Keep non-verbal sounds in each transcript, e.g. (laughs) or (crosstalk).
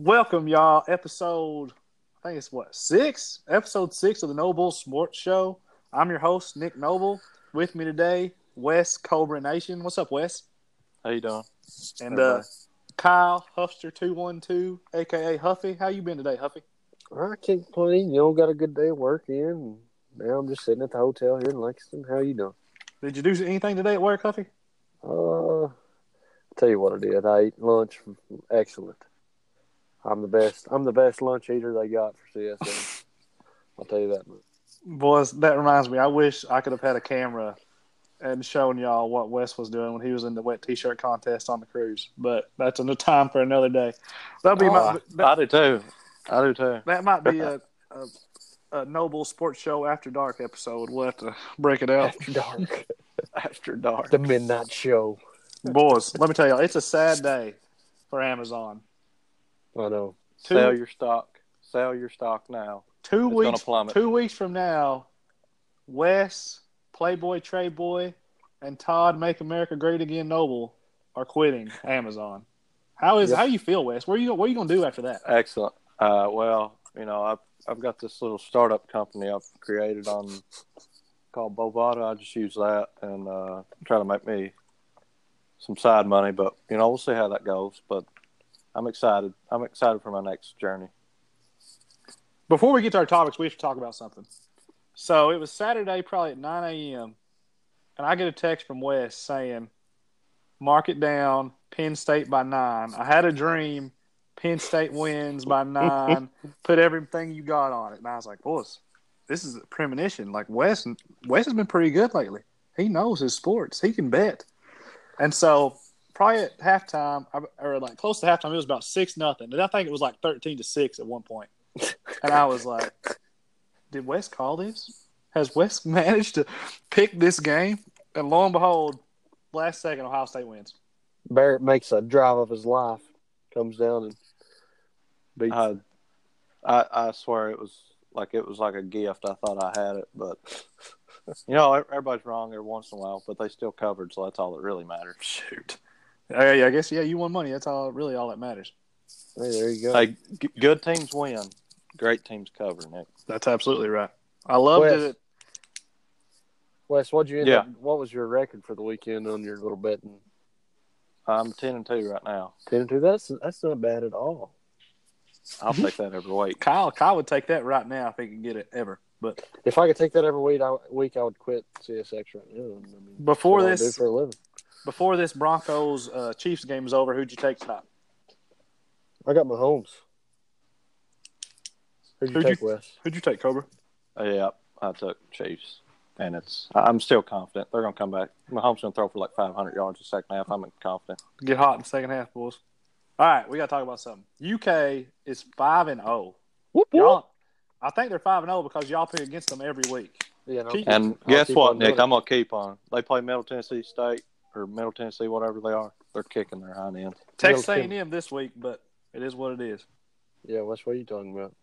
Welcome, y'all. Episode, I think it's what six? Episode six of the Noble Sports Show. I'm your host, Nick Noble. With me today, Wes Cobra Nation. What's up, Wes? How you doing? And uh, Kyle Huffster two one two, aka Huffy. How you been today, Huffy? I can't complain. You know, got a good day of work in. Now I'm just sitting at the hotel here in Lexington. How you doing? Did you do anything today at work, Huffy? Uh, I'll tell you what I did. I ate lunch. Excellent. I'm the best. I'm the best lunch eater they got for CSM. I'll tell you that. Boys, that reminds me. I wish I could have had a camera and shown y'all what Wes was doing when he was in the wet T-shirt contest on the cruise. But that's a time for another day. That'll be Oh, my. I, that- I do too. I do too. That might be (laughs) a, a, a noble sports show after dark episode. We'll have to break it out. After dark, (laughs) After dark. the midnight show. Boys, let me tell y'all, it's a sad day for Amazon. I know. Two, Sell your stock. Sell your stock now. two it's weeks two weeks from now, Wes, Playboy Trey Boy, and Todd Make America Great Again Noble are quitting Amazon. How is Yep. how you feel, Wes? Where you what are you gonna do after that? Excellent. Uh, well, you know, I've I've got this little startup company I've created on called Bovada. I just use that and uh, try to make me some side money. But you know, we'll see how that goes. But I'm excited. I'm excited for my next journey. Before we get to our topics, we should talk about something. So it was Saturday, probably at 9 a.m., and I get a text from Wes saying, Mark it down, Penn State by nine. I had a dream, Penn State wins by nine. Put everything you got on it. And I was like, boys, this is a premonition. Like Wes, Wes has been pretty good lately. He knows his sports. He can bet. And so probably at halftime, or like close to halftime, it was about six nothing. And I think it was like thirteen to six at one point. (laughs) And I was like, did Wes call this? Has Wes (laughs) managed to pick this game? And lo and behold, last second, Ohio State wins. Barrett makes a drive of his life. Comes down and beats. I, I I swear it was like it was like a gift. I thought I had it, but (laughs) you know everybody's wrong every once in a while. But they still covered, so that's all that really matters. Shoot. Yeah, I guess, yeah, you won money. That's all really all that matters. hey, there you go. Hey, g- good teams win. Great teams cover, Nick. That's absolutely right. I loved Wes. it. Wes, what'd you end Yeah. up? What was your record for the weekend on your little betting? I'm ten and two right now. Ten and two. That's that's not bad at all. I'll take that every week. (laughs) Kyle, Kyle would take that right now if he could get it ever. But If I could take that every week, I, week I would quit CSX right now. I mean, before that's I do this, for a living, before this Broncos uh, Chiefs game is over, who'd you take tonight? I got my homes. Who'd you Who'd take, you- Wes? Who'd you take, Cobra? Uh, yeah, I took Chiefs, and it's I- I'm still confident they're gonna come back. Mahomes gonna throw for like 500 yards the second half. I'm confident. Get hot in the second half, boys. All right, we got to talk about something. UK is five and zero. Whoop, whoop. Y'all, I think they're five and zero because y'all pick against them every week. Yeah, no, Keep- And guess what, Nick? it. I'm gonna keep on. They play Middle Tennessee State or Middle Tennessee, whatever they are. They're kicking their hind end. Texas A and M this week, but it is what it is. Yeah, what's what are you talking about?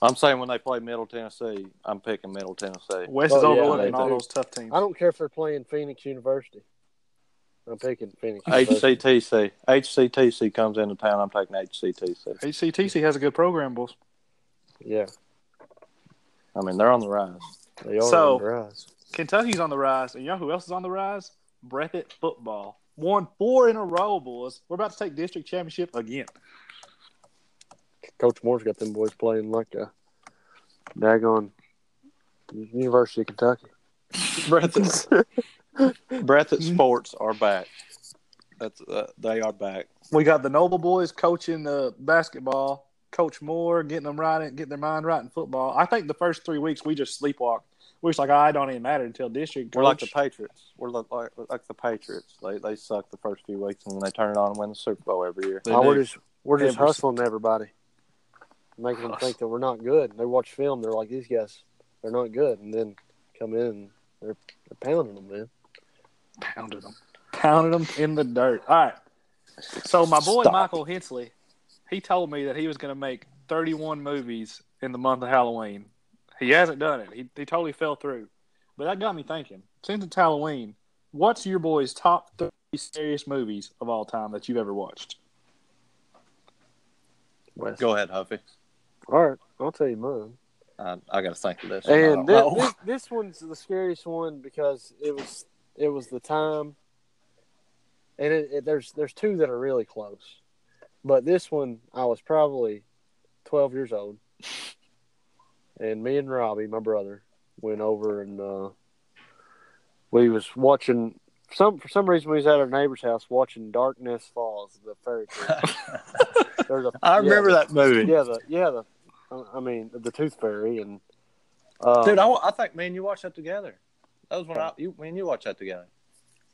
I'm saying when they play Middle Tennessee, I'm picking Middle Tennessee. West Oh, is yeah, overlooking they all do. those tough teams. I don't care if they're playing Phoenix University. I'm picking Phoenix. HCTC. HCTC comes into town. I'm taking HCTC. HCTC has a good program, boys. Yeah, I mean, they're on the rise. they are So- on the rise. Kentucky's on the rise, and you know who else is on the rise? Breathitt football. Won four in a row, boys. We're about to take district championship again. Coach Moore's got them boys playing like a daggone University of Kentucky. Breathitt, (laughs) Breathitt Sports are back. That's uh, they are back. We got the Noble boys coaching the basketball. Coach Moore getting them right, in, getting their mind right in football. I think the first three weeks we just sleepwalked. We was like, I don't even matter until district. We're like the Patriots. We're like, like, like the Patriots. They they suck the first few weeks and then they turn it on and win the Super Bowl every year. Oh, we're just we're just Every- hustling everybody, making them think that we're not good. They watch film, they're like, these guys, they're not good, and then come in and they're, they're pounding them, man. pounded them, pounded them in the dirt. All right. So my boy Stop. Michael Hensley, he told me that he was going to make 31 movies in the month of Halloween. He hasn't done it. He, he totally fell through. But that got me thinking. Since it's Halloween, what's your boy's top three scariest movies of all time that you've ever watched? Wes. Go ahead, Huffy. All right, I'll tell you mine. I, I got to think of this. And don't thi- know. this, this one's the scariest one because it was it was the time, and it, it, there's there's two that are really close, but this one I was probably twelve years old, and me and Robbie, my brother, went over and uh, we was watching some for some reason we was at our neighbor's house watching Darkness Falls, the fairy tale. (laughs) There's a, I remember yeah, that movie. Yeah, the yeah the I mean the Tooth Fairy and. Uh, Dude, I, wa- I think me and you watched that together. That was when I, you, me and you watched that together.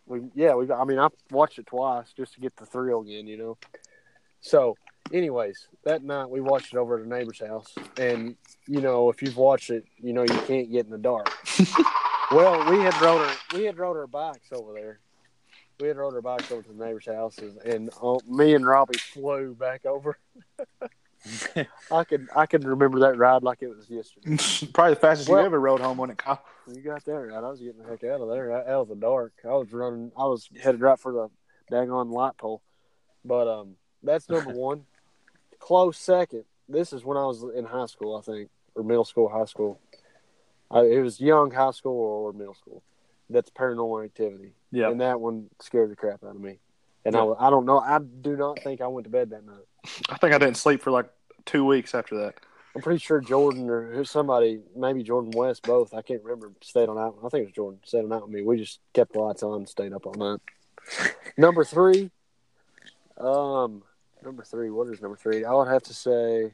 We yeah, we I mean I watched it twice just to get the thrill again, you know. So, anyways, that night we watched it over at a neighbor's house, and you know if you've watched it, you know you can't get in the dark. (laughs) well, we had rode our we had rode our bikes over there. We had rode our bikes over to the neighbor's houses, and uh, me and Robbie flew back over. (laughs) I could I can remember that ride like it was yesterday. (laughs) Probably the fastest Well- you ever rode home on it, Kyle. You got that right. I was getting the heck out of there. Out of the dark. I was running. I was headed right for the daggone light pole. But um, that's number one. Close second. This is when I was in high school, I think, or middle school, high school. I, it was young high school or middle school. That's paranormal activity. Yeah. And that one scared the crap out of me. And I, I don't know. I do not think I went to bed that night. I think I didn't sleep for like two weeks after that. I'm pretty sure Jordan or somebody, maybe Jordan West, both. I can't remember. Stayed on out. I think it was Jordan. Stayed on out with me. We just kept the lights on, stayed up all night. number three. Um, number three. What is number three? I would have to say.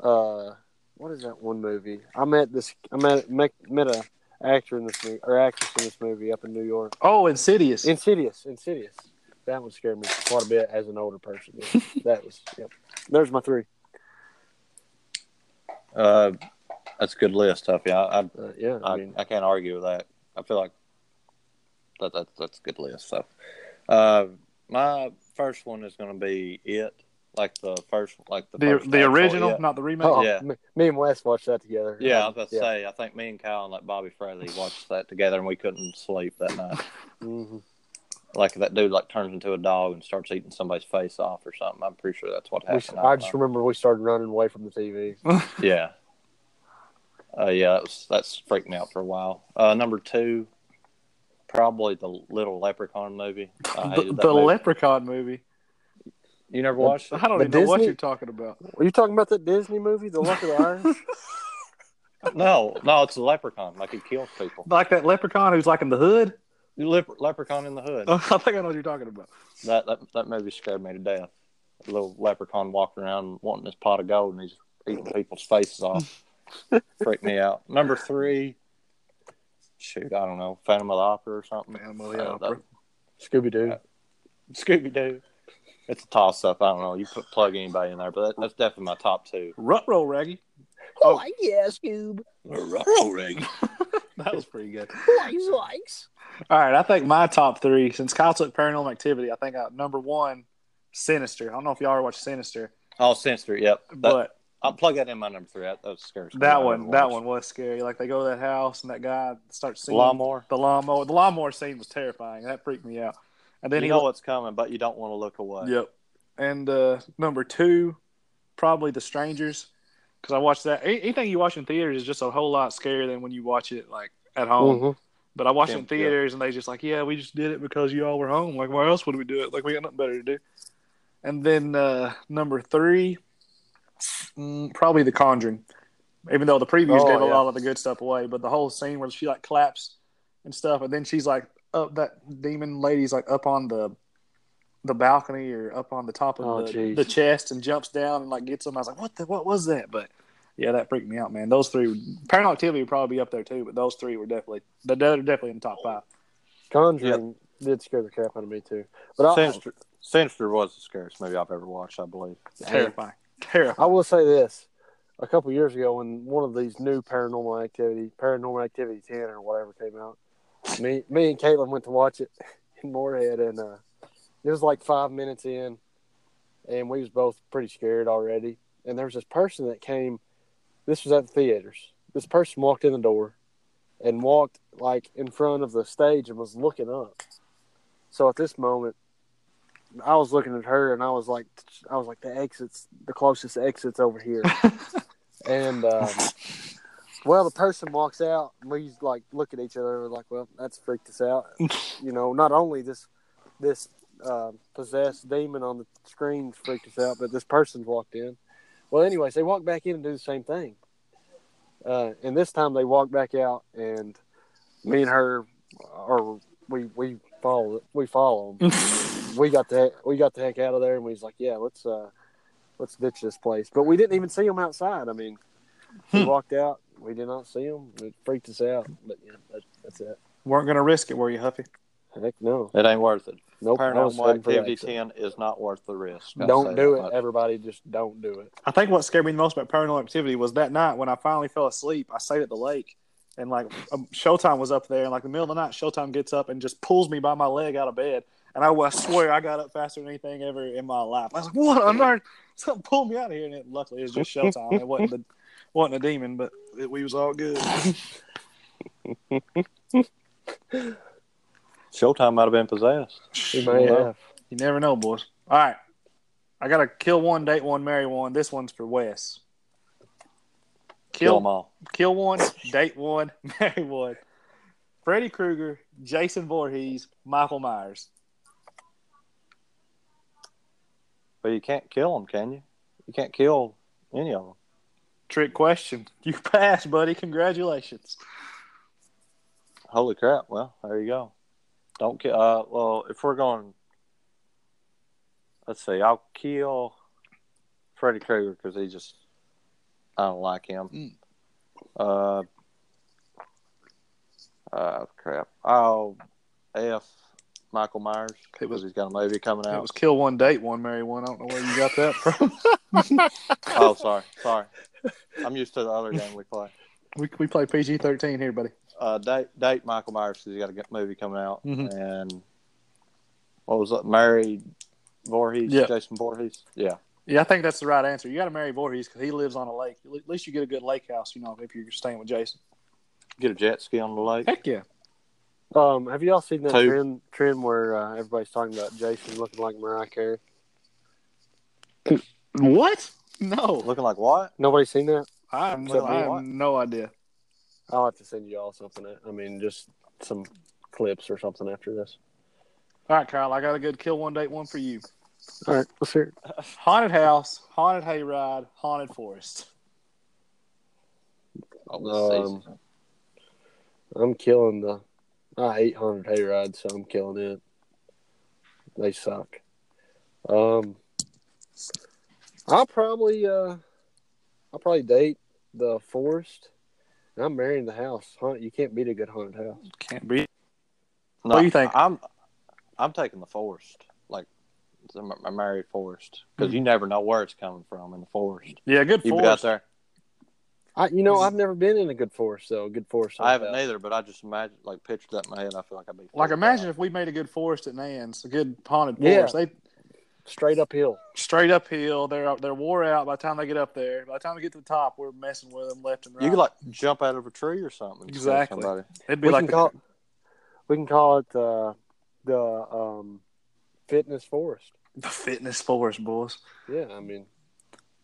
Uh, what is that one movie? I met this. I met met, met a actor in this movie or actress in this movie up in New York. Oh, Insidious. Insidious. Insidious. That one scared me quite a bit as an older person. (laughs) that was. Yep. There's my three. Uh, that's a good list, Huffy. I, I, Uh, yeah. I I, mean, I can't argue with that. I feel like that, that that's a good list. So, uh, my first one is going to be it, like the first, like the the first the original, not the remake. Oh, Yeah. me, me and Wes watched that together. Yeah, I was about to Yeah. say. I think me and Kyle and like Bobby Fraley watched that together, and we couldn't sleep that night. (laughs) hmm Like that dude like turns into a dog and starts eating somebody's face off or something. I'm pretty sure that's what We, happened. I just remember we started running away from the TV. (laughs) Yeah. Uh, yeah, that was, that's freaked me out for a while. Uh, number two, probably the Little Leprechaun movie. The the movie. Leprechaun movie. You never watched it? I don't The even know what you're talking about. Were you talking about that Disney movie, The Luck of the (laughs) Irish? No, no, it's a leprechaun. Like he kills people. Like that leprechaun who's like in the hood. Lep- leprechaun in the hood. (laughs) I think I know what you're talking about. That, that that movie scared me to death. A little leprechaun walking around wanting his pot of gold, and he's eating people's faces off. (laughs) Freaked me out. Number three, shoot, I don't know, Phantom of the Opera or something. Phantom of the Uh, Opera. Scooby Doo. Scooby Doo. It's a toss up. I don't know. You put plug anybody in there, but that, that's definitely my top two. Rut roll raggy. Oh, yeah, Scoob. Rut roll, Reggie. (laughs) that was pretty good. Likes, likes. All right, I think my top three, since Kyle took Paranormal Activity, I think uh, number one, Sinister. I don't know if y'all ever watched Sinister, Oh, Sinister. Yep. That, but I'll plug that in my number three. That, that was scary. that one, that one was scary. Like they go to that house and that guy starts singing Lawnmower. the lawnmower. The lawnmower scene was terrifying. That freaked me out. And then you he know what's coming, but you don't want to look away. Yep. And uh, number two, probably The Strangers, because I watched that. Anything you watch in theaters is just a whole lot scarier than when you watch it like at home. Mhm. But I watched it in theaters, and they just like, yeah, we just did it because you all were home. Like, why else would we do it? Like, we got nothing better to do. And then uh, number three, Mm, probably The Conjuring. Even though the previews Oh, gave a lot of the good stuff away, but the whole scene where she like claps and stuff, and then she's like up that demon lady's like up on the the balcony or up on the top of Oh, the, jeez. the chest and jumps down and like gets them. I was like, what the what was that? But yeah, that freaked me out, man. Those three, Paranormal Activity would probably be up there too, but those three were definitely they're definitely in the top five. Conjuring did scare the crap out of me, too. But I, Sinister, Sinister was the scariest movie I've ever watched, I believe. Terrifying, I will say this. A couple years ago, when one of these new paranormal activity, paranormal activity 10 or whatever came out, me, me and Caitlin went to watch it (laughs) in Morehead, and uh, it was like five minutes in, and we was both pretty scared already. And there was this person that came. This was at the theaters. This person walked in the door, and walked like in front of the stage and was looking up. So at this moment, I was looking at her and I was like, I was like, the exits, the closest exits over here. (laughs) and um, well, the person walks out, and we like look at each other, we're like, well, that's freaked us out. (laughs) you know, not only this this uh, possessed demon on the screen freaked us out, but this person's walked in. Well, anyways, they walk back in and do the same thing. Uh, and this time they walk back out, and me and her, or we we follow we follow them. (laughs) we got the we got the heck out of there, and we was like, yeah, let's uh, let's ditch this place. But we didn't even see them outside. I mean, we walked out. We did not see them. It freaked us out. But yeah, that, that's it. Weren't gonna risk it, were you, Huffy? Heck no. It ain't worth it. Nope. I was Paranormal heading for the Activity exit. 10 is not worth the risk. I'll Don't do it. much. Everybody, just don't do it. I think what scared me the most about paranormal activity was that night when I finally fell asleep. I stayed at the lake, and like um, Showtime was up there, and like the middle of the night, Showtime gets up and just pulls me by my leg out of bed, and I, I swear I got up faster than anything ever in my life. I was like, "What on earth? Something pulled me out of here!" And it, luckily, it was just Showtime. it wasn't the wasn't a demon, but it, we was all good. (laughs) Showtime might have been possessed. You may Well, have. You never know, boys. All right, I got to kill one, date one, marry one. This one's for Wes. Kill them all. Kill one, date one, (laughs) marry one. Freddy Krueger, Jason Voorhees, Michael Myers. But you can't kill them, can you? You can't kill any of them. Trick question. (laughs) You passed, buddy. Congratulations. Holy crap. Well, there you go. Don't kill. Uh, well, if we're going, let's see, I'll kill Freddy Krueger because he just, I don't like him. Mm. Uh, uh, crap. I'll F Michael Myers It because was- he's got a movie coming out. It was kill one, date one, marry one. I don't know where you got that from. (laughs) oh, sorry. Sorry. I'm used to the other game we play. we, we play PG 13 here, buddy. uh, date date Michael Myers because he's got a movie coming out, Mhm. and what was it? Married Voorhees, Yeah. Jason Voorhees. Yeah, Yeah, I think that's the right answer. You got to marry Voorhees because he lives on a lake. At least you get a good lake house, you know, if you're staying with Jason. get a jet ski on the lake. Heck yeah. Um, have y'all seen that Two. trend trend where uh, everybody's talking about Jason looking like Mariah Carey? What? No. Looking like what? Nobody's seen that? I have, Except no, I me, have no idea. I'll have to send you all something. I mean, just some clips or something after this. All right, Kyle, I got a good kill one, date one for you. All right, let's hear it. (laughs) Haunted house, haunted hayride, haunted forest. Um, I'm killing the. I hate haunted hayrides, so I'm killing it. They suck. Um, I'll probably uh, I'll probably date the forest. And I'm marrying the house. Haunt, you can't beat a good haunted house. Can't be. No, What do you think? I'm I'm taking the forest, like the a married forest, because Mhm. you never know where it's coming from in the forest. Yeah, good You forest. got there. I, you know, I've never been in a good forest though. A good forest. I haven't haunted either, but I just imagine, like, pictured that in my head. I feel like I'd be Like, imagine if we made a good forest at Nan's, a good haunted forest. Yeah. forest. They Straight uphill. straight uphill. They're they're wore out by the time they get up there. By the time they get to the top, we're messing with them left and right. you could like jump out of a tree or something. Exactly. somebody. It'd be We like can call. We can call it uh, the um, fitness forest. the fitness forest, boys. Yeah, I mean,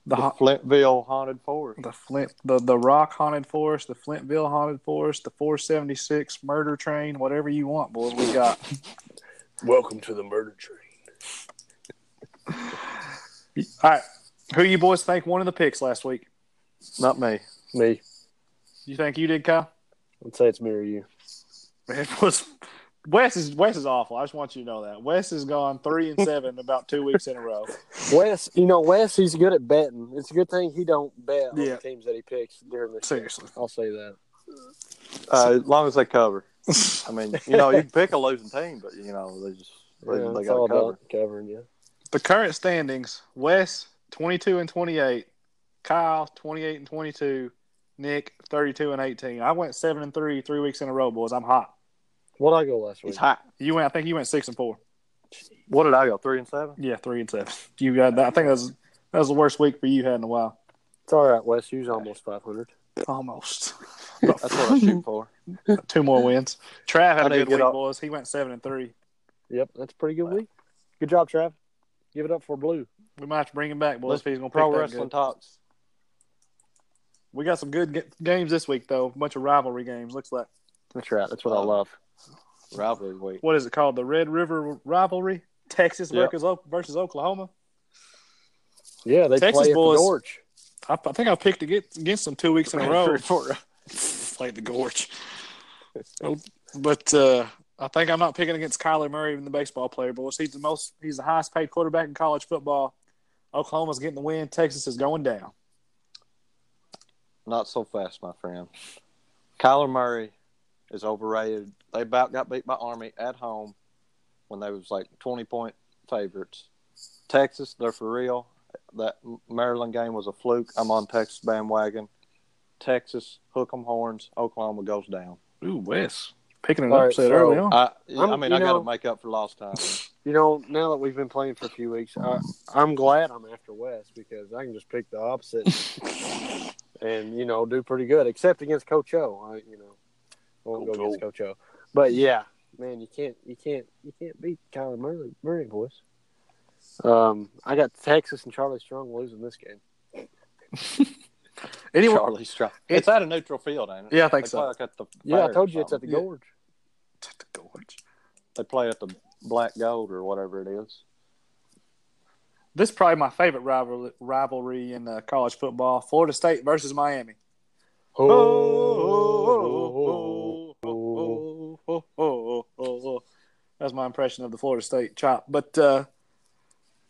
The The ha- Flintville haunted forest. the Flint, the the Rock haunted forest, the Flintville haunted forest, the 476 murder train, whatever you want, boys. We got. (laughs) welcome to the murder train. All right, who you boys think won in the picks last week? Not me. Me, You think you did, Kyle? I'd say it's me or you. It was Wes is Wes is awful. I just want you to know that Wes has gone three and seven about two weeks in a row. (laughs) Wes, you know, Wes, he's good at betting. It's a good thing he don't bet on Yeah. the teams that he picks during the Seriously. I'll say that. Uh, as long as they cover. (laughs) I mean, you know, you can pick a losing team, but you know, they just they, Yeah, they got all cover. about covering you. The current standings: Wes twenty two and twenty eight, Kyle twenty eight and twenty two, Nick thirty two and eighteen. I went seven and three three weeks in a row, boys. I'm hot. What did I go last week? He's hot. You went. I think you went six and four. What did I go? Three and seven. Yeah, three and seven. You got that. I think that was that was the worst week for you had in a while. It's all right, Wes. You's almost five hundred. Almost. (laughs) That's what I shoot for. (laughs) Two more wins. Trav had I a good week, up- boys. He went seven and three. Yep, that's a pretty good week. Good job, Trav. Give it up for Blue. We might have to bring him back, boys. Let's If he's gonna Pro pick that wrestling talks. We got some good ga- games this week, though. A bunch of rivalry games. Looks like That's right. That's what I love. Rivalry week. what is it called? The Red River rivalry. Texas Yep. versus, versus Oklahoma. Yeah, they Texas play at boys. the Gorge. I, I think I picked against, against them two weeks in a (laughs) row. Three, four. (laughs) Played the Gorge. But uh, I think I'm not picking against Kyler Murray, even the baseball player, boys. He's the most. He's the highest paid quarterback in college football. Oklahoma's getting the win. Texas is going down. Not so fast, my friend. Kyler Murray is overrated. They about got beat by Army at home when they was like twenty point favorites. Texas, they're for real. That Maryland game was a fluke. I'm on Texas bandwagon. Texas, hook 'em horns. Oklahoma goes down. Ooh, Wes picking an All right, upset so- early on. I, I'm- I mean, you I got know- to make up for lost time. You know, now that we've been playing for a few weeks, I, I'm glad I'm after West because I can just pick the opposite (laughs) and you know do pretty good, except against Coach O. I, you know, I won't Coach go against Coach O. But yeah, man, you can't, you can't, you can't beat Kyler Murray, Murray boys. Um, I got Texas and Charlie Strong losing this game. (laughs) Anyway, Charlie Strong. It's at a neutral field, ain't it? yeah, I think They so. like at the Yeah, I told you it's at the something. Gorge. It's at the Gorge. They play at the Black Gold or whatever it is. This is probably my favorite rival, rivalry in uh, college football: Florida State versus Miami. That's my impression of the Florida State chop. But uh,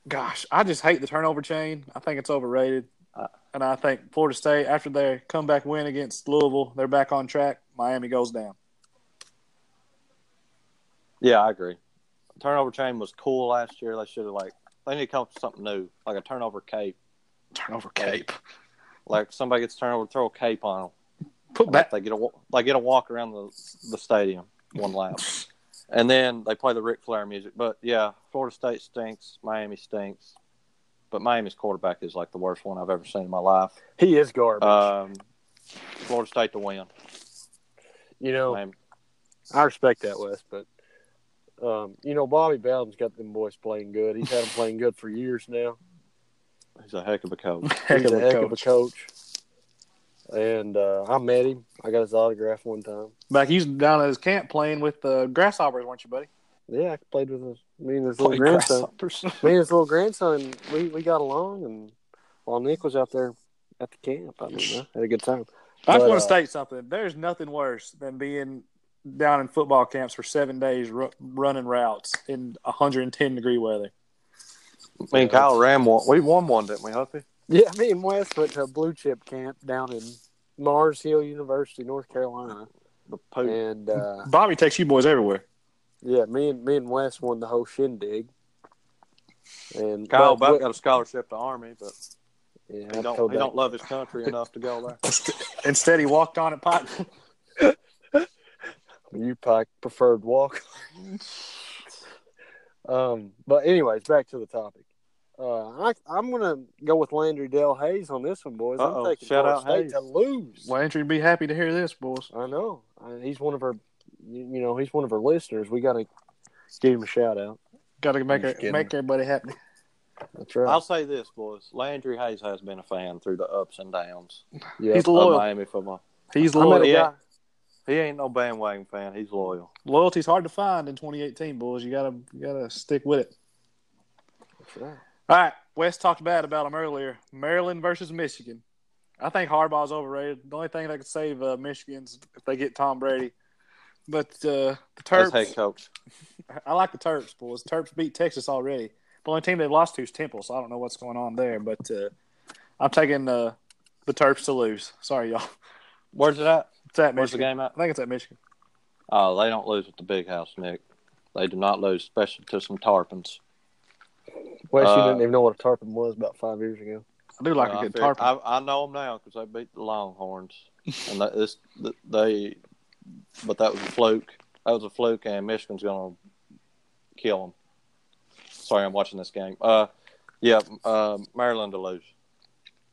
gosh, I just hate the turnover chain. I think it's overrated. Uh, and I think Florida State, after their comeback win against Louisville, they're back on track. Miami goes down. Yeah, I agree. Turnover chain was cool last year. They should have like they need to come up with something new, like a turnover cape. Turnover cape. Like somebody gets turnover, throw a cape on them. Put back. They get a wa- they get a walk around the the stadium one lap, (laughs) and then they play the Ric Flair music. But yeah, Florida State stinks. Miami stinks. But Miami's quarterback is like the worst one I've ever seen in my life. He is garbage. Um, Florida State to win. you know, Miami. I respect that, Wes, but um, you know, Bobby Bowden's got them boys playing good. He's had them playing good for years now. He's a heck of a coach. (laughs) Heck He's of a a heck of a coach. Coach. And uh, I met him. I got his autograph one time. Back, he's down at his camp playing with the Grasshoppers, weren't you, buddy? Yeah, I played with his, me and his little grandson. Grasshoppers. (laughs) Me and his little grandson, we, we got along. And while Nick was out there at the camp, I mean, I had a good time. I just But, want uh, to state something. There's nothing worse than being down in football camps for seven days ru- running routes in 110 degree weather. Me and Kyle ran one. We won one, didn't we, Huffy? Yeah, (laughs) me and Wes went to a blue chip camp down in Mars Hill University, North Carolina. The poop. And uh, Bobby takes you boys everywhere. yeah, me and me and Wes won the whole shindig. And Kyle but- about got a scholarship to Army, but yeah, he don't he don't love his country enough to go there. (laughs) Instead, he walked on at pot. (laughs) You Pike preferred walk. um, but anyways, back to the topic. Uh, I, I'm gonna go with Landry Dell Hayes on this one, boys. Uh-oh, I'm taking shout Florida out State Hayes. to lose. Landry would be happy to hear this, boys. I know. I, he's one of our, you, you know, he's one of our listeners. We got to give him a shout out. Got to make I'm her, make everybody happy. That's right. I'll say this, boys. Landry Hayes has been a fan through the ups and downs yeah. He's of loyal. Miami football. He's loyal. a yeah. He ain't no bandwagon fan. He's loyal. Loyalty's hard to find in 2018, boys. You gotta you gotta stick with it. That's right. All right, Wes talked bad about them earlier. Maryland versus Michigan. I think Harbaugh's overrated. The only thing that could save uh, Michigan's if they get Tom Brady. But uh, the Terps, head coach. (laughs) I like the Terps, boys. Terps beat Texas already. The only team they've lost to is Temple, so I don't know what's going on there. But uh, I'm taking uh, the Terps to lose. Sorry, y'all. Where's it at? It's at Michigan. Where's the game at? I think it's at Michigan. Oh, they don't lose at the big house, Nick. They do not lose, especially to some tarpons. Wes, you Uh, didn't even know what a tarpon was about five years ago. I do like Uh, a I, good fig- tarpon. I, I know them now because they beat the Longhorns, and that, this they. But that was a fluke. That was a fluke, and Michigan's gonna kill them. Sorry, I'm watching this game. Uh, yeah, uh, Maryland to lose.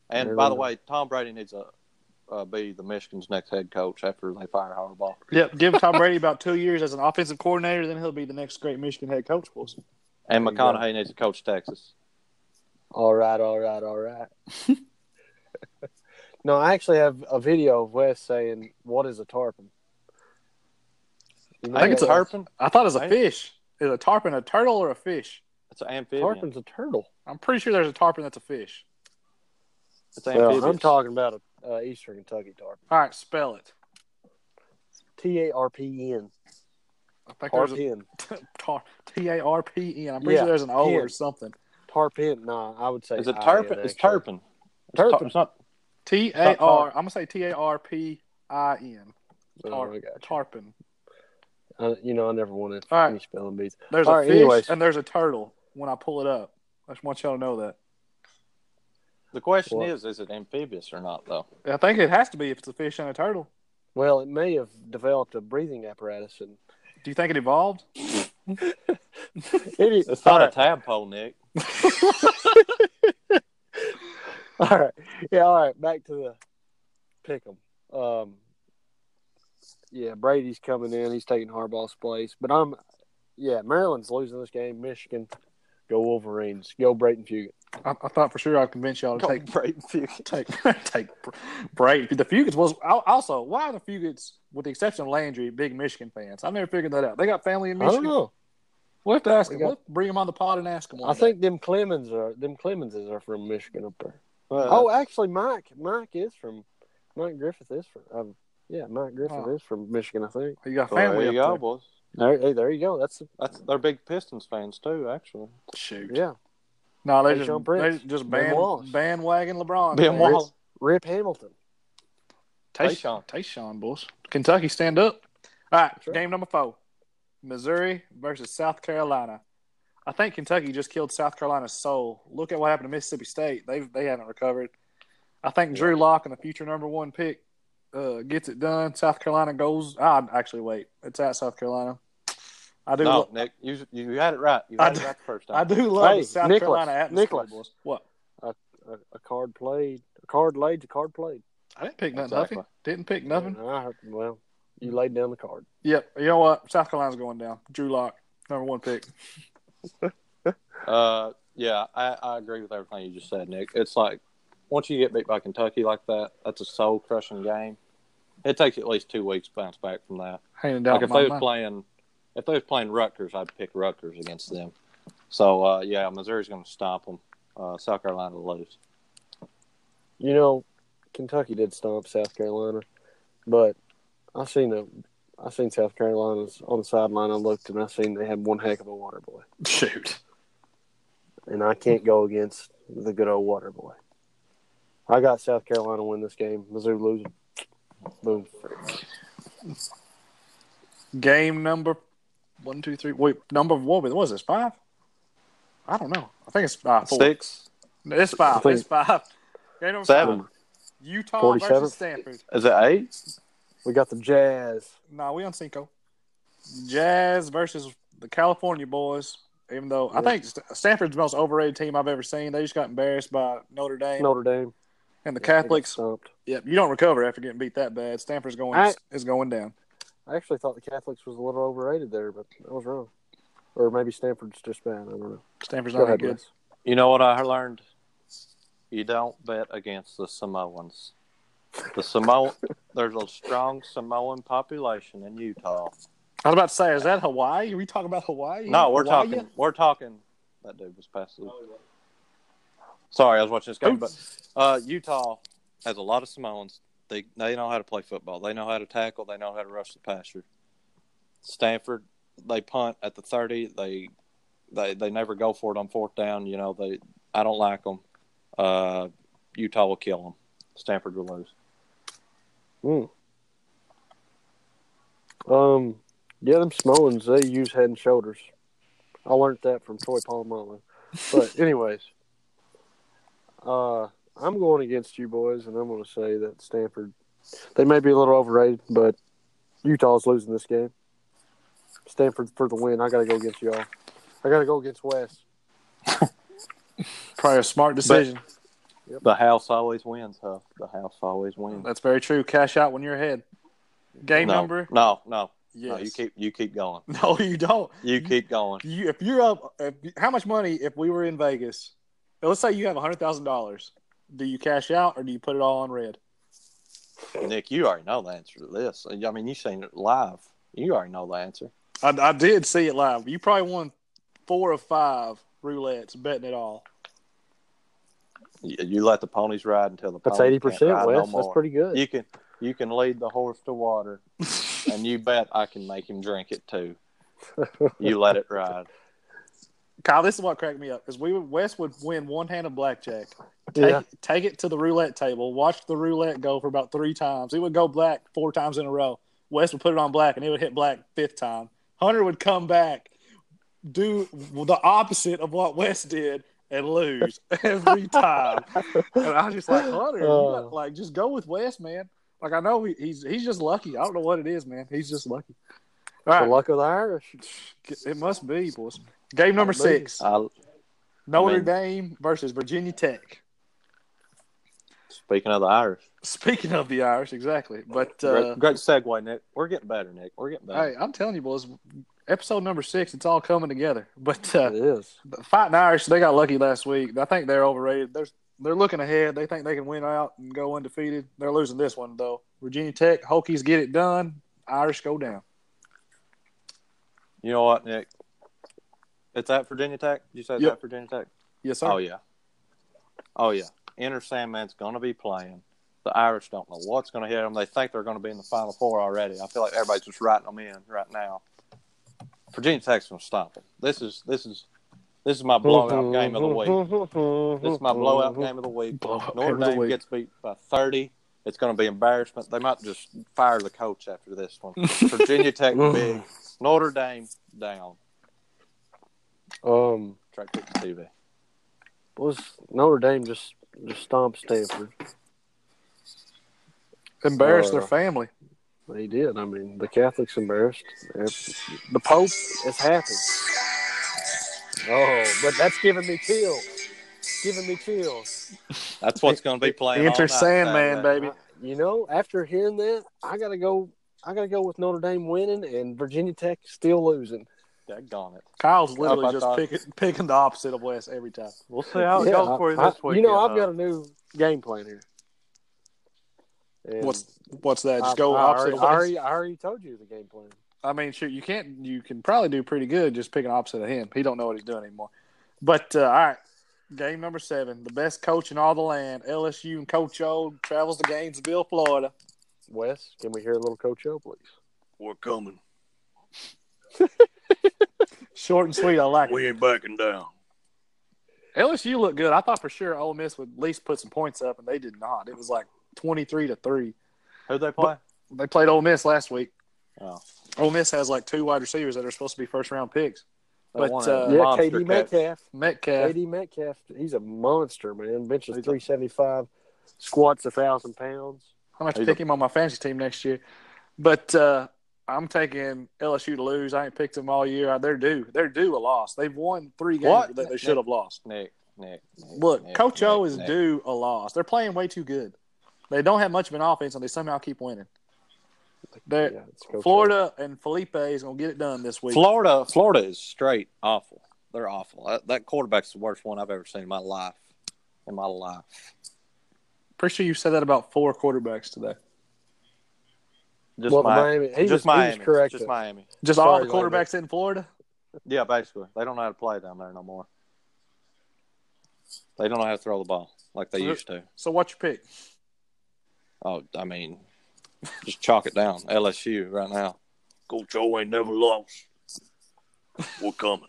And by the way, Tom Brady needs to uh, be the Michigan's next head coach after they fire Harbaugh. Yep, give Tom Brady about two years as an offensive coordinator, then he'll be the next great Michigan head coach. Boys. And There you go. McConaughey needs to coach Texas. All right, all right, all right. (laughs) no, I actually have a video of Wes saying, "What is a tarpon?" You know I think it's a tarpon. I thought it was a fish. Is a tarpon a turtle or a fish? It's an amphibian. tarpon's a turtle. I'm pretty sure there's a tarpon that's a fish. It's amphibious. Well, I'm talking about a uh, Eastern Kentucky tarpon. All right, spell it. T A R P N. I think there's a Tarpon. (laughs) tar, T A R P N. I'm pretty Yeah, sure there's an O or something. Tarpon. Nah, I would say. Is it I-N. It's actually. turpin. It's tar- Turpin. It's not. T A R. I'm gonna say T A R P I N. Oh, Tar- I got you. Tarpon. Uh, you know, I never wanted All right. any spelling bees. There's All a right, fish anyways. and there's a turtle. When I pull it up, I just want y'all to know that. The question What? is, is it amphibious or not, though? I think it has to be if it's a fish and a turtle. Well, it may have developed a breathing apparatus, and Do you think it evolved? it, It's all not right. a tadpole, Nick. (laughs) All right. Yeah, all right. Back to the pick 'em. Um, yeah, Brady's coming in. He's taking Harbaugh's place. But I'm, yeah, Maryland's losing this game. Michigan, go Wolverines. Go Brayton Fugit. I, I thought for sure I'd convince y'all to take Brayton Fugit. (laughs) take take Brady. The Fugits was also why are the Fugits, with the exception of Landry, big Michigan fans? I've never figured that out. They got family in Michigan. I don't Michigan. know. We'll have to ask We them. got- We'll bring them on the pod and ask them. I think them Clemens are them Clemenses are from Michigan up there. Well, oh, actually, Mike Mike is from Mike Griffith is from. Um, yeah, Mike Griffith Oh. is from Michigan, I think. you got well, family there you up go, there. boys. There, hey, there you go. That's That's they're big Pistons fans too, actually. Shoot. yeah. No, they Hey, just they just band, Wallace. bandwagon LeBron. Ben fans. Wallace. Rip Hamilton. Tayshaun. Tayshaun, boys. Kentucky, stand up. All right, Sure. game number four. Missouri versus South Carolina. I think Kentucky just killed South Carolina's soul. Look at what happened to Mississippi State. They they haven't recovered. I think Drew Lock and the future number one pick uh, gets it done. South Carolina goes. Ah, actually, wait. It's at South Carolina. I do. No, lo- Nick, you you had it right. You I had do- it right the first time. I do love Hey, the South Nicholas, Carolina atmosphere, Nicholas. boys. What? A, a card played. A card laid. A card played. I didn't pick nothing. Exactly. nothing. Didn't pick nothing. And I heard- well, you laid down the card. Yep. You know what? South Carolina's going down. Drew Lock, number one pick. (laughs) Uh, yeah, I, I agree with everything you just said, Nick. It's like once you get beat by Kentucky like that, that's a soul crushing game. It takes at least two weeks to bounce back from that. Hanging down. Like if they was mind. playing, if they was playing Rutgers, I'd pick Rutgers against them. So uh, yeah, Missouri's going to stomp them. Uh, South Carolina will lose. You know, Kentucky did stomp South Carolina, but I seen a, I seen South Carolina's on the sideline. I looked and I seen they had one heck of a water boy, (laughs) Shoot. and I can't go against the good old water boy. I got South Carolina win this game. Mizzou losing. Boom. Game number one, two, three. Wait, number what was this? Five? I don't know. I think it's uh, four. Six It's five. Think- It's five. Game number Seven. five. Utah 47th. versus Stanford. is it eight? We got the Jazz. Nah, we on Cinco. Jazz versus the California boys. Even though I think Stanford's the most overrated team I've ever seen. They just got embarrassed by Notre Dame Notre Dame. And the They got Catholics. Stomped. Yep, you don't recover after getting beat that bad. Stanford's going I- is going down. I actually thought the Catholics was a little overrated there, but I was wrong. Or maybe Stanford's just bad. I don't know. Stanford's Go not that ahead, good. Wes. You know what I learned? You don't bet against the Samoans. The Samoan, (laughs) there's a strong Samoan population in Utah. I was about to say, is that Hawaii? Are we talking about Hawaii? No, we're Hawaii? talking. We're talking. That dude was passive. Oh, Sorry, I was watching this game, but uh, Utah has a lot of Samoans. They they know how to play football. They know how to tackle. They know how to rush the passer. Stanford, they punt at the thirty. They they they never go for it on fourth down. You know they. I don't like them. Uh, Utah will kill them. Stanford will lose. Hmm. Um, yeah, them Samoans they use head and shoulders. I learned that from Troy Polamalu. But (laughs) anyways, uh, I'm going against you boys, and I'm going to say that Stanford they may be a little overrated, but Utah's losing this game. Stanford for the win. I got to go against y'all. I got to go against West. Probably a smart decision. The house always wins, huh? The house always wins. That's very true. Cash out when you're ahead. Game no, number No, no. Yes. No, you keep you keep going. (laughs) No, you don't. You keep going. You, if you're up, if, how much money? If we were in Vegas, let's say you have hundred thousand dollars, do you cash out or do you put it all on red? Nick, you already know the answer to this. I mean, you seen it live. You already know the answer. I, I did see it live. You probably won four of five roulettes betting it all. You, you let the ponies ride until the That's eighty percent. ride Wes. no That's pretty good. You can you can lead the horse to water, (laughs) and you bet I can make him drink it too. You let it ride. Kyle, this is what cracked me up because we would, Wes would win one hand of blackjack, take, yeah. take it to the roulette table, watch the roulette go for about three times. It would go black four times in a row. Wes would put it on black, and it would hit black fifth time. Hunter would come back, do the opposite of what Wes did, and lose (laughs) every time. and I was just like, Hunter, Uh. got, like just go with Wes, man. Like I know he, he's he's just lucky. I don't know what it is, man. He's just lucky. All The luck of the Irish. it must be, boys. Game number six. I, Notre I mean- Dame versus Virginia Tech. speaking of the Irish, Speaking of the Irish, exactly. But great, uh, great segue, Nick. We're getting better, Nick. We're getting better. hey, I'm telling you, boys, episode number six, it's all coming together. But uh, It is. the fighting Irish, they got lucky last week. I think they're overrated. They're they're looking ahead. They think they can win out and go undefeated. They're losing this one though. Virginia Tech, Hokies get it done. Irish go down. You know what, Nick? It's at Virginia Tech. Did you say it's Yep. at Virginia Tech? Yes, sir. Oh yeah. Oh yeah. Enter Sandman's going to be playing. The Irish don't know what's going to hit them. They think they're going to be in the Final Four already. I feel like everybody's just writing them in right now. Virginia Tech's going to stop them. This is this is this is my blowout game of the week. This is my blowout game of the week. Blowout Notre game of Dame week. gets beat by thirty. It's going to be embarrassment. They might just fire the coach after this one. (laughs) Virginia Tech big. Notre Dame down. Um, Try to click the TV. was Notre Dame just just stomped Stanford? Embarrass Uh, their family. They did. I mean, the Catholics embarrassed. The Pope is happy. Oh, but that's giving me chills. Giving me chills. That's what's going to be playing. Enter all night Sandman, Saturday. baby. You know, after hearing that, I gotta go. I gotta go with Notre Dame winning and Virginia Tech still losing. Daggone it. Kyle's literally I just thought- picking, (laughs) picking the opposite of Wes every time. We'll see how it Yeah, goes for you this week. You know, I've got a new game plan here. And What's what's that? Just I- go I opposite already, of I already, I already told you the game plan. I mean, shoot, you can't. You can probably do pretty good just picking opposite of him. He don't know what he's doing anymore. But uh, all right, game number seven, the best coach in all the land, LSU and Coach O travels to Gainesville, Florida. Wes, can we hear a little Coach O, please? We're coming. (laughs) Short and sweet, I like it. We ain't backing down. LSU looked good. I thought for sure Ole Miss would at least put some points up, and they did not. It was like twenty three to three. Who'd they play? They played Ole Miss last week. Oh, Ole Miss has like two wide receivers that are supposed to be first round picks. they But, uh, yeah, KD catch. Metcalf. Metcalf, KD Metcalf, he's a monster, man. Benches He's a- three seventy five, squats a thousand pounds. I'm gonna have to He's pick a- him on my fantasy team next year. But uh, I'm taking LSU to lose. I ain't picked them all year. They're due. They're due a loss. They've won three games What? that they should have lost. Nick, Nick. Nick Look, Nick, Coach O is Nick. due a loss. They're playing way too good. They don't have much of an offense, and they somehow keep winning. They're, Yeah. Florida and Feleipe is gonna get it done this week. Florida, Florida is straight awful. They're awful. That, that quarterback's the worst one I've ever seen in my life. In my life. Pretty sure you said that about four quarterbacks today. Just well, the Mi- Miami, he just was, Miami. He was correct. Just Miami. Just all the quarterbacks in Florida. Yeah, basically. They don't know how to play down there no more. They don't know how to throw the ball like they So- used to. So what's your pick? Oh, I mean, just chalk it down. LSU right now. Coach O ain't never lost. We're coming.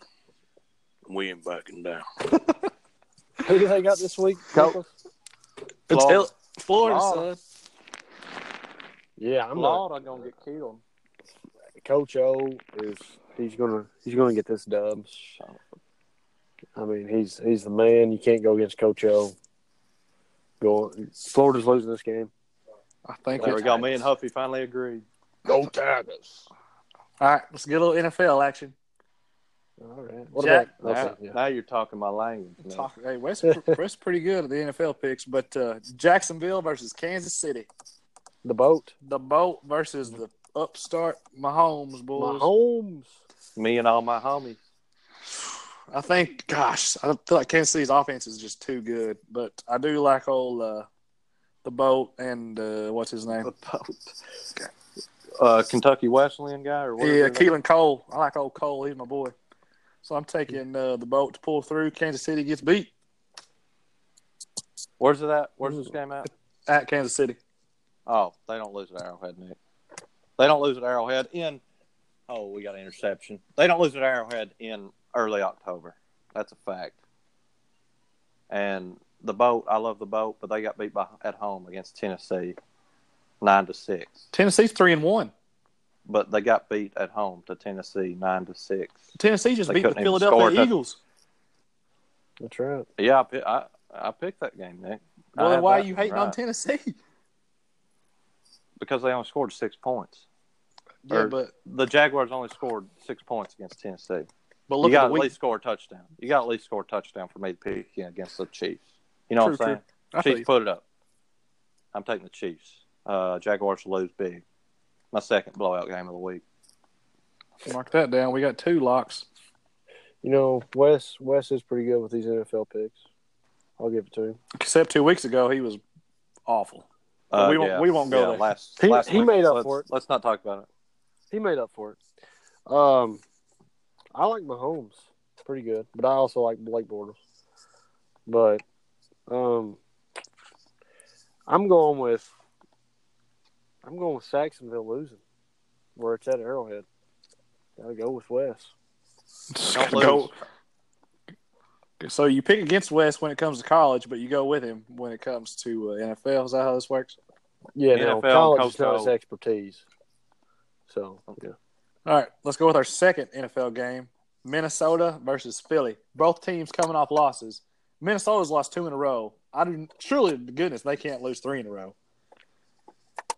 We ain't backing down. (laughs) Who do they got this week? Go. It's Florida. L- Florida, Florida. son. Yeah, I'm not. Florida gonna get killed. Coach O is he's gonna he's gonna get this dub. I mean, he's he's the man. You can't go against Coach O. Go. Florida's losing this game. I think. There we it's- go. Me and Huffy finally agreed. Go Tigers! All right, let's get a little NFL action. All right. What Jack- about? Now, Okay, yeah. now you're talking my language. Talk, hey, Wes, Wes pretty good at the NFL picks, but uh, Jacksonville versus Kansas City, The boat. the boat versus the upstart Mahomes, boys. Mahomes. Me and all my homies. I think, gosh, I feel like Kansas City's offense is just too good. But I do like old uh, the boat and uh, what's his name? The boat. Okay. Uh, Kentucky Wesleyan guy or what? Yeah, Keelan Cole. I like old Cole. He's my boy. So I'm taking uh, the boat to pull through. Kansas City gets beat Where's it at? Where's this game at? at Kansas City. Oh, they don't lose at Arrowhead, Nick. They don't lose at Arrowhead in. Oh, we got an interception. They don't lose at Arrowhead in early October. That's a fact. And the boat, I love the boat, but they got beat by at home against Tennessee, nine to six. Tennessee's three and one. But they got beat at home to Tennessee, nine to six. Tennessee just They beat the Philadelphia score a Eagles. That's right. Yeah, I, I, I picked that game, Nick. Well, why that are you hating right. on Tennessee? Because they only scored six points. Yeah, Or- but The Jaguars only scored six points against Tennessee. but you look got at the at least score a touchdown. You got at least score a touchdown for me to pick you against the Chiefs. You know True, what I'm saying? I Chiefs you. put it up. I'm taking the Chiefs. Uh, Jaguars lose big. My second blowout game of the week. Mark that down. We got two locks. You know, Wes Wes is pretty good with these NFL picks. I'll give it to him. Except two weeks ago, he was awful. But Uh, we won't- yeah, we won't go yeah, there. Last, He- last he week. made up let's, for it. Let's not talk about it. He made up for it. Um, I like Mahomes pretty good, but I also like Blake Bortles. But um, I'm going with I'm going with Jacksonville losing, where it's at Arrowhead. Gotta go with Wes. Don't Go- lose. So you pick against Wes when it comes to college, but you go with him when it comes to uh, NFL. Is that how this works? Yeah, no, NFL, college is not his expertise. So yeah. All right, let's go with our second NFL game: Minnesota versus Philly. Both teams coming off losses. Minnesota's lost two in a row. I do surely, to goodness, they can't lose three in a row.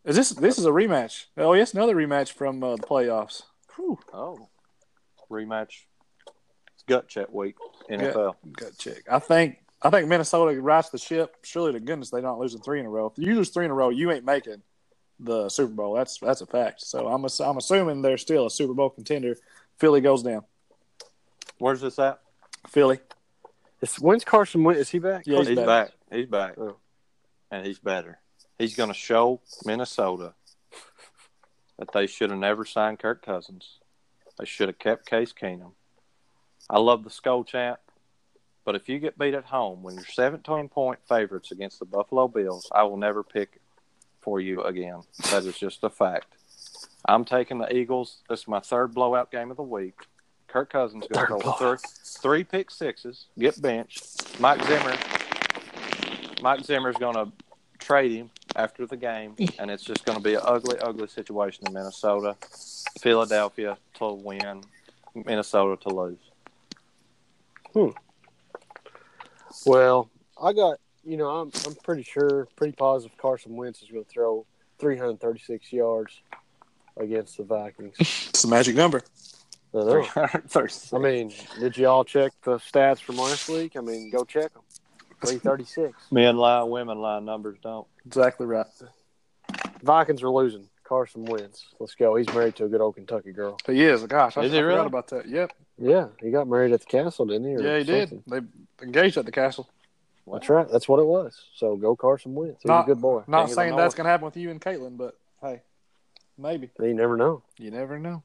Is this this is a rematch? Oh yes, another rematch from uh, the playoffs. Whew. Oh, rematch. It's gut check week. NFL. Gut check. I think I think Minnesota rights the ship. Surely to goodness they're not losing three in a row. If you lose three in a row, you ain't making the Super Bowl. That's that's a fact. So I'm ass- I'm assuming they're still a Super Bowl contender. Philly goes down. Where's this at? Philly. Is, when's Carson Wentz? Is he back? Yeah, He's, He's back. back. He's back. Oh. And he's better. He's going to show Minnesota that they should have never signed Kirk Cousins. They should have kept Case Keenum. I love the Skol chant, but if you get beat at home when you're 17 point favorites against the Buffalo Bills, I will never pick for you again. That is just a fact. I'm taking the Eagles. This is my third blowout game of the week. Kirk Cousins going to go three, three pick sixes, get benched. Mike Zimmer, Mike Zimmer's going to trade him after the game, (laughs) and it's just going to be an ugly, ugly situation in Minnesota. Philadelphia to win, Minnesota to lose. Hmm. Well, I got you know I'm I'm pretty sure, pretty positive Carson Wentz is going to throw 336 yards against the Vikings. (laughs) It's the magic number. I know. I mean, did you all check the stats from last week? I mean, go check them. 336. men lie, women lie, numbers don't. Exactly right. Vikings are losing. Carson Wentz. Let's go. He's married to a good old Kentucky girl. He is. Gosh, I, Is I he forgot really? about that. Yep. Yeah, he got married at the castle, didn't he? or Yeah, he did. They engaged at the castle. That's right. That's what it was. So go Carson Wentz. He's Not- a good boy. Not King of the saying that's going to happen with you and Caitlin, but hey, maybe. You never know. You never know.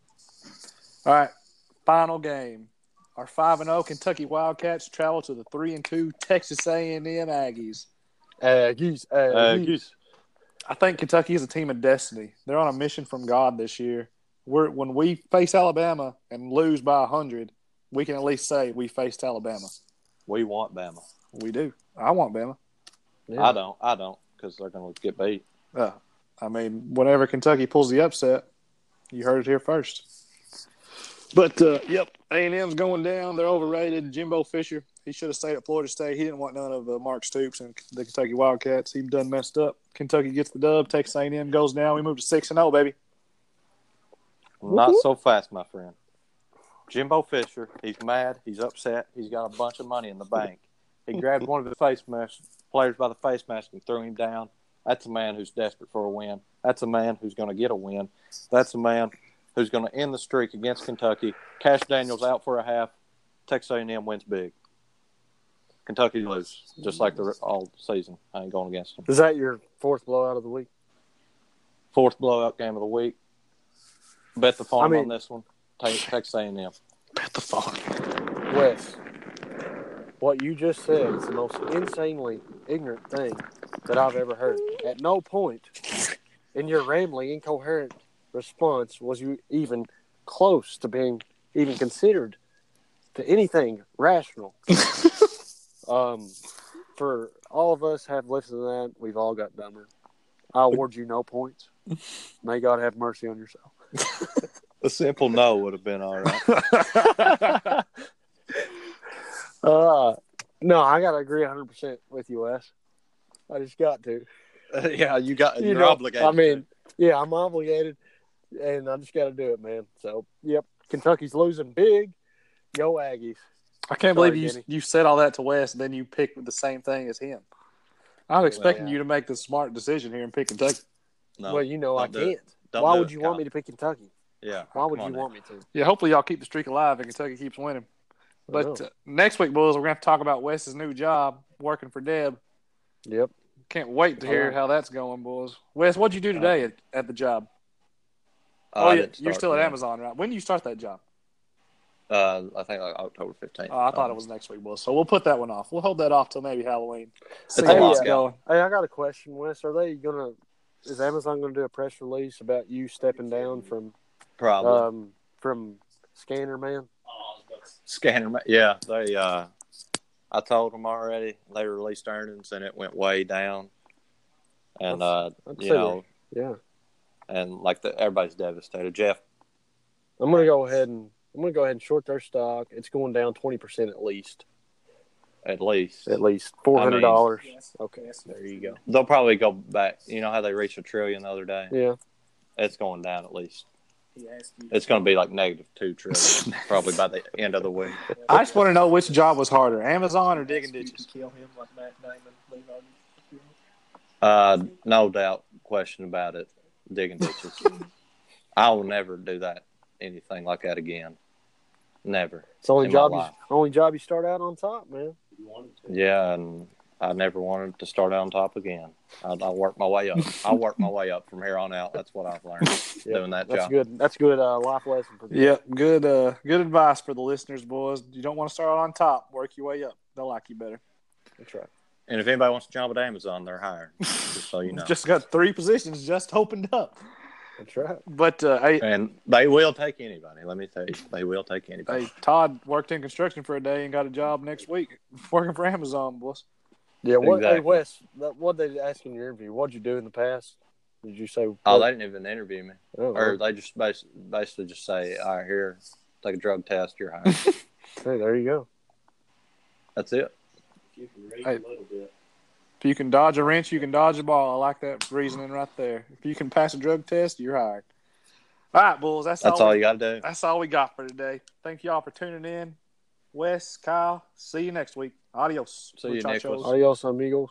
All right, final game. Our five and zero Kentucky Wildcats travel to the three and two Texas A and M Aggies. Aggies. Uh, Aggies. Goose. I think Kentucky is a team of destiny. They're on a mission from God this year. We're, when we face Alabama and lose by hundred, we can at least say we faced Alabama. we want Bama. We do. I want Bama. Yeah. I don't. I don't because they're going to get beat. Uh, I mean, whenever Kentucky pulls the upset, you heard it here first. But uh, yep, A and M's going down. They're overrated. Jimbo Fisher, he should have stayed at Florida State. He didn't want none of uh, Mark Stoops and the Kentucky Wildcats. He done messed up. Kentucky gets the dub. Texas A and M goes down. We move to six and zero, baby. Not so fast, my friend. Jimbo Fisher, he's mad. He's upset. He's got a bunch of money in the bank. He grabbed one of the face mask players by the face mask and threw him down. That's a man who's desperate for a win. That's a man who's going to get a win. That's a man who's going to end the streak against Kentucky. Cash Daniels out for a half. Texas A&M wins big. Kentucky lose, just like the all season. I ain't going against them. Is that your fourth blowout of the week? Fourth blowout game of the week. Bet the farm I mean- on this one. Take Texas A&M. Bet the farm. Wes, what you just said is the most insanely ignorant thing that I've ever heard. At no point in your rambling, incoherent response was you even close to being even considered to anything rational. (laughs) um, for all of us have listened to that, we've all got dumber. I award you no points. (laughs) May God have mercy on yourself. (laughs) A simple no would have been all right. (laughs) Uh, no, I gotta agree 100 percent with you, Wes. I just got to. yeah, you got. You You're know, obligated. I mean, yeah, I'm obligated, and I just got to do it, man. So, yep, Kentucky's losing big. Go Aggies! I can't Sorry, believe you Kenny. you said all that to Wes, and then you picked the same thing as him. I was expecting yeah. you to make the smart decision here and pick Kentucky. no. well, you know I don't do it. can't. Why would you Kyle. want me to pick Kentucky? Yeah. Why would you on want me to? Yeah, hopefully y'all keep the streak alive and Kentucky keeps winning. But uh, next week, boys, we're gonna have to talk about Wes's new job working for Deb. Yep. Can't wait to hear Alright. how that's going, boys. Wes, what'd you do today at, at the job? Uh, oh yeah, you're still at today. Amazon, right? When do you start that job? Uh, I think like October 15th. Oh, I thought it was next week, boys. So we'll put that one off. We'll hold that off till maybe Halloween. See It's how it's going. Hey, I got a question, Wes. Are they gonna? Is Amazon gonna do a press release about you stepping down from Probably. um from Scanner Man? Scanner. Man. Yeah, they. Uh, I told them already. They released earnings and it went way down. And uh, I'd you say know, Yeah. and like the everybody's devastated. Jeff. I'm gonna go ahead and I'm gonna go ahead and short their stock. It's going down twenty percent at least. At least At least four hundred dollars. Okay, there you go. they'll probably go back. You know how they reached a trillion the other day? Yeah, It's going down at least. It's going to be like negative two trillion (laughs) probably by the end of the week. I just want to know which job was harder, Amazon or digging ditches. kill Uh, no doubt, question about it. Digging ditches. (laughs) I will never do that. Anything like that again. Never. it's the only job. You, only job you start out on top, man. Yeah, and I never wanted to start out on top again. I, I work my way up. I work my way up from here on out. That's what I've learned (laughs) Yep, doing that job. That's job. good. That's good uh, life lesson for you. Yeah, good uh good advice for the listeners, boys. You don't want to start out on top, work your way up. They'll like you better. That's right. And if anybody wants a job at Amazon, they're hiring. Just so you (laughs) know. Just got three positions just opened up. That's right. But uh, hey, and they will take anybody. Let me tell you, they will take anybody. hey, Todd worked in construction for a day and got a job next week (laughs) working for Amazon, boys. Yeah. What? Hey, Wes. That, what they ask in your interview? What'd you do in the past? Did you say? Oh, they didn't even interview me, Oh, or they just basically, basically just say, "All right, here, take a drug test. You're hired." (laughs) hey, there you go. That's it. Hey. If you can dodge a wrench, you can dodge a ball. I like that reasoning right there. If you can pass a drug test, you're hired. All right, Bulls. That's, That's all. all we, you got to do. that's all we got for today. Thank y'all for tuning in. Wes, Kyle, see you next week. Adios. See you, Muchachos. Nicholas. Adios, amigos.